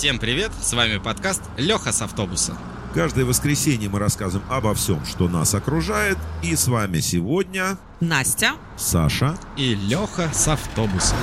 Всем привет, с вами подкаст Леха с автобуса. Каждое воскресенье мы рассказываем обо всем, что нас окружает. И с вами сегодня Настя. Саша. И Леха с автобуса.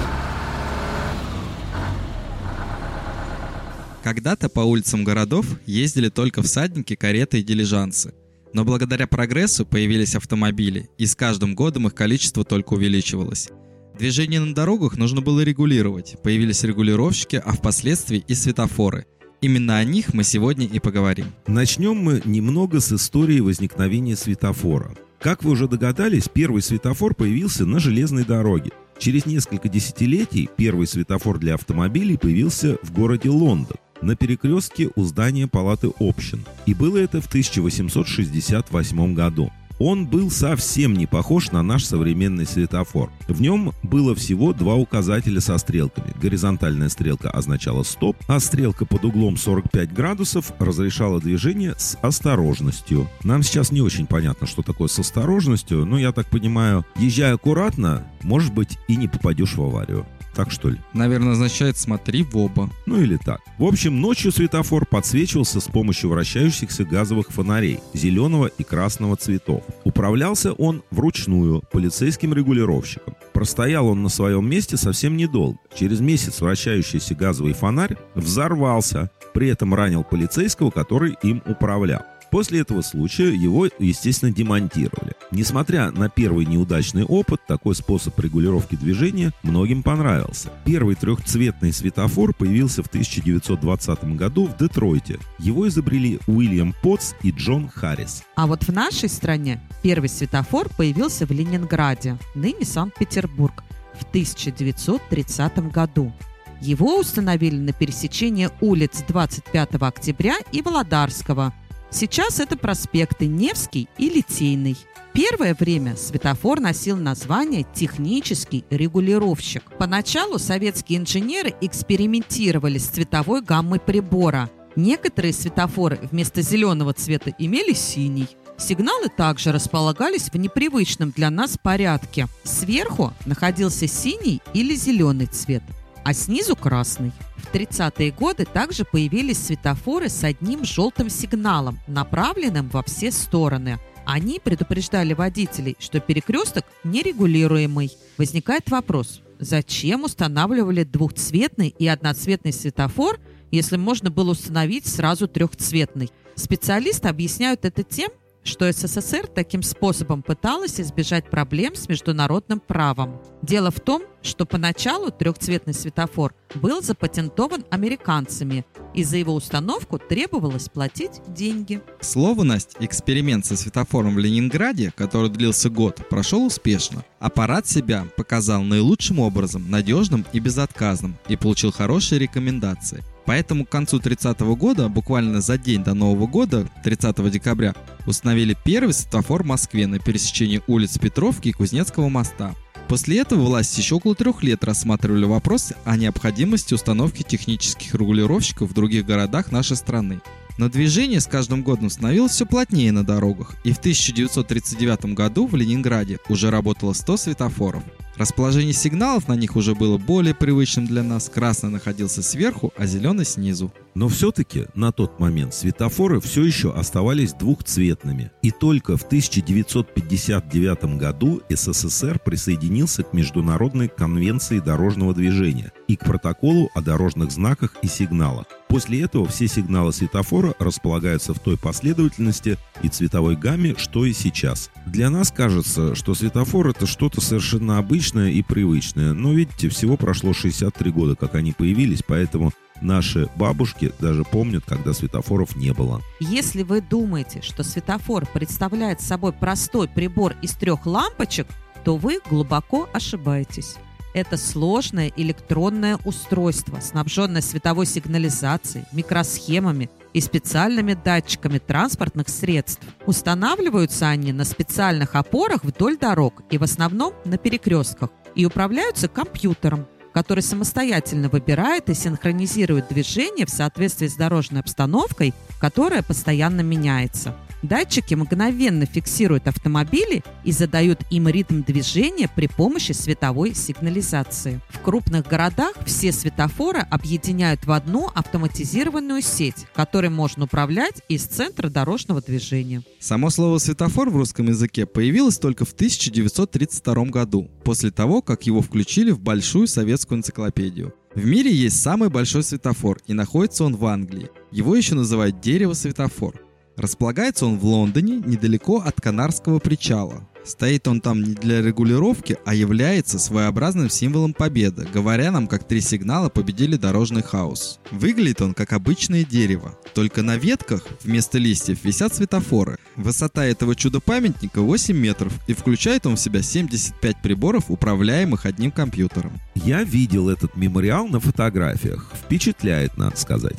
Когда-то по улицам городов ездили только всадники, кареты и дилижансы. Но благодаря прогрессу появились автомобили, и с каждым годом их количество только увеличивалось. Движение на дорогах нужно было регулировать. Появились регулировщики, а впоследствии и светофоры. Именно о них мы сегодня и поговорим. Начнем мы немного с истории возникновения светофора. Как вы уже догадались, первый светофор появился на железной дороге. Через несколько десятилетий первый светофор для автомобилей появился в городе Лондон на перекрестке у здания Палаты общин. И было это в 1868 году. Он был совсем не похож на наш современный светофор. В нем было всего два указателя со стрелками. Горизонтальная стрелка означала стоп, а стрелка под углом 45 градусов разрешала движение с осторожностью. Нам сейчас не очень понятно, что такое с осторожностью, но я так понимаю, езжай аккуратно, может быть и не попадешь в аварию. Так что ли? Наверное, означает «смотри в оба». Ну или так. В общем, ночью светофор подсвечивался с помощью вращающихся газовых фонарей зеленого и красного цветов. Управлялся он вручную полицейским регулировщиком. Простоял он на своем месте совсем недолго. Через месяц вращающийся газовый фонарь взорвался, при этом ранил полицейского, который им управлял. После этого случая его, естественно, демонтировали. Несмотря на первый неудачный опыт, такой способ регулировки движения многим понравился. Первый трехцветный светофор появился в 1920 году в Детройте. Его изобрели Уильям Потс и Джон Харрис. А вот в нашей стране первый светофор появился в Ленинграде, ныне Санкт-Петербург, в 1930 году. Его установили на пересечении улиц 25 октября и Володарского – Сейчас это проспекты Невский и Литейный. Первое время светофор носил название «технический регулировщик». Поначалу советские инженеры экспериментировали с цветовой гаммой прибора. Некоторые светофоры вместо зеленого цвета имели синий. Сигналы также располагались в непривычном для нас порядке. Сверху находился синий или зеленый цвет, а снизу красный. В 30-е годы также появились светофоры с одним желтым сигналом, направленным во все стороны. Они предупреждали водителей, что перекресток нерегулируемый. Возникает вопрос, зачем устанавливали двухцветный и одноцветный светофор, если можно было установить сразу трехцветный? Специалисты объясняют это тем, что СССР таким способом пыталась избежать проблем с международным правом. Дело в том, что поначалу трехцветный светофор был запатентован американцами, и за его установку требовалось платить деньги. К слову, Настя, эксперимент со светофором в Ленинграде, который длился год, прошел успешно. Аппарат себя показал наилучшим образом, надежным и безотказным, и получил хорошие рекомендации. Поэтому к концу 30 -го года, буквально за день до Нового года, 30 декабря, установили первый светофор в Москве на пересечении улиц Петровки и Кузнецкого моста. После этого власти еще около трех лет рассматривали вопрос о необходимости установки технических регулировщиков в других городах нашей страны. Но движение с каждым годом становилось все плотнее на дорогах, и в 1939 году в Ленинграде уже работало 100 светофоров. Расположение сигналов на них уже было более привычным для нас. Красный находился сверху, а зеленый снизу. Но все-таки на тот момент светофоры все еще оставались двухцветными. И только в 1959 году СССР присоединился к Международной конвенции дорожного движения и к протоколу о дорожных знаках и сигналах. После этого все сигналы светофора располагаются в той последовательности и цветовой гамме, что и сейчас. Для нас кажется, что светофор это что-то совершенно обычное и привычное, но видите, всего прошло 63 года, как они появились, поэтому Наши бабушки даже помнят, когда светофоров не было. Если вы думаете, что светофор представляет собой простой прибор из трех лампочек, то вы глубоко ошибаетесь. Это сложное электронное устройство, снабженное световой сигнализацией, микросхемами и специальными датчиками транспортных средств. Устанавливаются они на специальных опорах вдоль дорог и в основном на перекрестках и управляются компьютером, который самостоятельно выбирает и синхронизирует движение в соответствии с дорожной обстановкой, которая постоянно меняется. Датчики мгновенно фиксируют автомобили и задают им ритм движения при помощи световой сигнализации. В крупных городах все светофоры объединяют в одну автоматизированную сеть, которой можно управлять из центра дорожного движения. Само слово «светофор» в русском языке появилось только в 1932 году, после того, как его включили в большую советскую энциклопедию. В мире есть самый большой светофор, и находится он в Англии. Его еще называют дерево-светофор. Располагается он в Лондоне, недалеко от Канарского причала. Стоит он там не для регулировки, а является своеобразным символом победы, говоря нам, как три сигнала победили дорожный хаос. Выглядит он как обычное дерево, только на ветках вместо листьев висят светофоры. Высота этого чудо-памятника 8 метров, и включает он в себя 75 приборов, управляемых одним компьютером. Я видел этот мемориал на фотографиях. Впечатляет, надо сказать.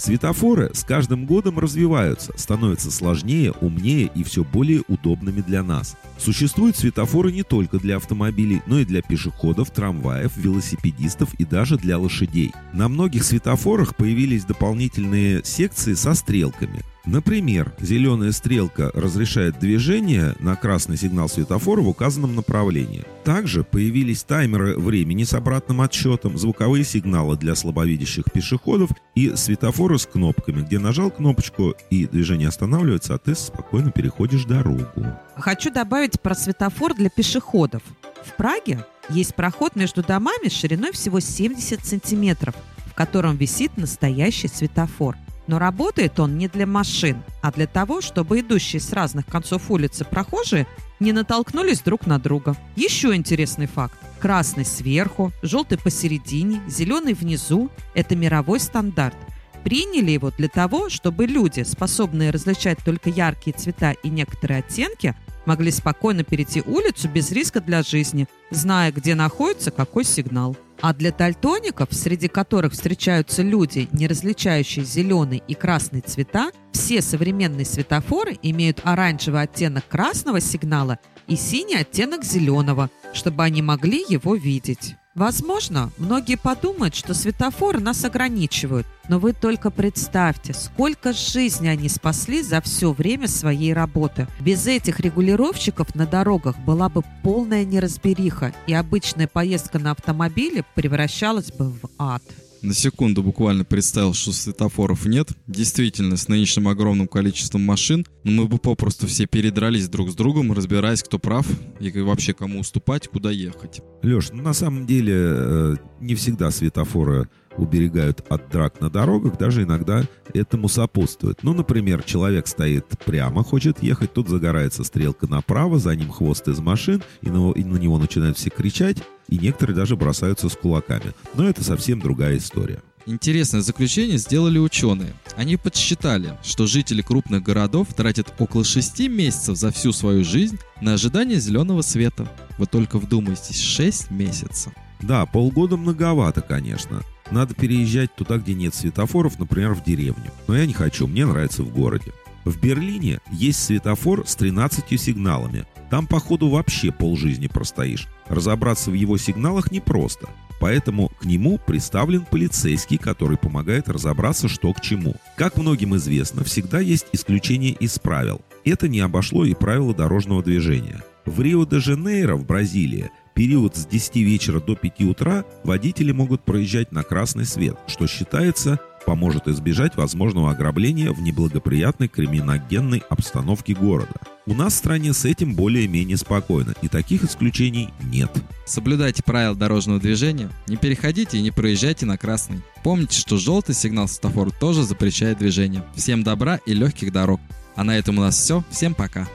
Светофоры с каждым годом развиваются, становятся сложнее, умнее и все более удобными для нас. Существуют светофоры не только для автомобилей, но и для пешеходов, трамваев, велосипедистов и даже для лошадей. На многих светофорах появились дополнительные секции со стрелками. Например, зеленая стрелка разрешает движение на красный сигнал светофора в указанном направлении. Также появились таймеры времени с обратным отсчетом, звуковые сигналы для слабовидящих пешеходов и светофоры с кнопками, где нажал кнопочку и движение останавливается, а ты спокойно переходишь дорогу. Хочу добавить про светофор для пешеходов. В Праге есть проход между домами шириной всего 70 сантиметров, в котором висит настоящий светофор – но работает он не для машин, а для того, чтобы идущие с разных концов улицы прохожие не натолкнулись друг на друга. Еще интересный факт. Красный сверху, желтый посередине, зеленый внизу – это мировой стандарт. Приняли его для того, чтобы люди, способные различать только яркие цвета и некоторые оттенки, могли спокойно перейти улицу без риска для жизни, зная, где находится какой сигнал. А для дальтоников, среди которых встречаются люди, не различающие зеленый и красный цвета, все современные светофоры имеют оранжевый оттенок красного сигнала и синий оттенок зеленого, чтобы они могли его видеть. Возможно, многие подумают, что светофоры нас ограничивают, но вы только представьте, сколько жизней они спасли за все время своей работы. Без этих регулировщиков на дорогах была бы полная неразбериха, и обычная поездка на автомобиле превращалась бы в ад. На секунду буквально представил, что светофоров нет. Действительно, с нынешним огромным количеством машин, ну, мы бы попросту все передрались друг с другом, разбираясь, кто прав и вообще кому уступать, куда ехать. Леш, ну на самом деле э, не всегда светофоры уберегают от драк на дорогах, даже иногда этому сопутствует. Ну, например, человек стоит прямо, хочет ехать, тут загорается стрелка направо, за ним хвост из машин, и на, и на него начинают все кричать, и некоторые даже бросаются с кулаками. Но это совсем другая история. Интересное заключение сделали ученые. Они подсчитали, что жители крупных городов тратят около 6 месяцев за всю свою жизнь на ожидание зеленого света. Вы только вдумайтесь, 6 месяцев. Да, полгода многовато, конечно. Надо переезжать туда, где нет светофоров, например, в деревню. Но я не хочу, мне нравится в городе. В Берлине есть светофор с 13 сигналами. Там, походу, вообще полжизни простоишь. Разобраться в его сигналах непросто. Поэтому к нему представлен полицейский, который помогает разобраться, что к чему. Как многим известно, всегда есть исключение из правил. Это не обошло и правила дорожного движения. В Рио-де-Жанейро в Бразилии период с 10 вечера до 5 утра водители могут проезжать на красный свет, что считается поможет избежать возможного ограбления в неблагоприятной криминогенной обстановке города. У нас в стране с этим более-менее спокойно, и таких исключений нет. Соблюдайте правила дорожного движения, не переходите и не проезжайте на красный. Помните, что желтый сигнал светофора тоже запрещает движение. Всем добра и легких дорог. А на этом у нас все. Всем пока.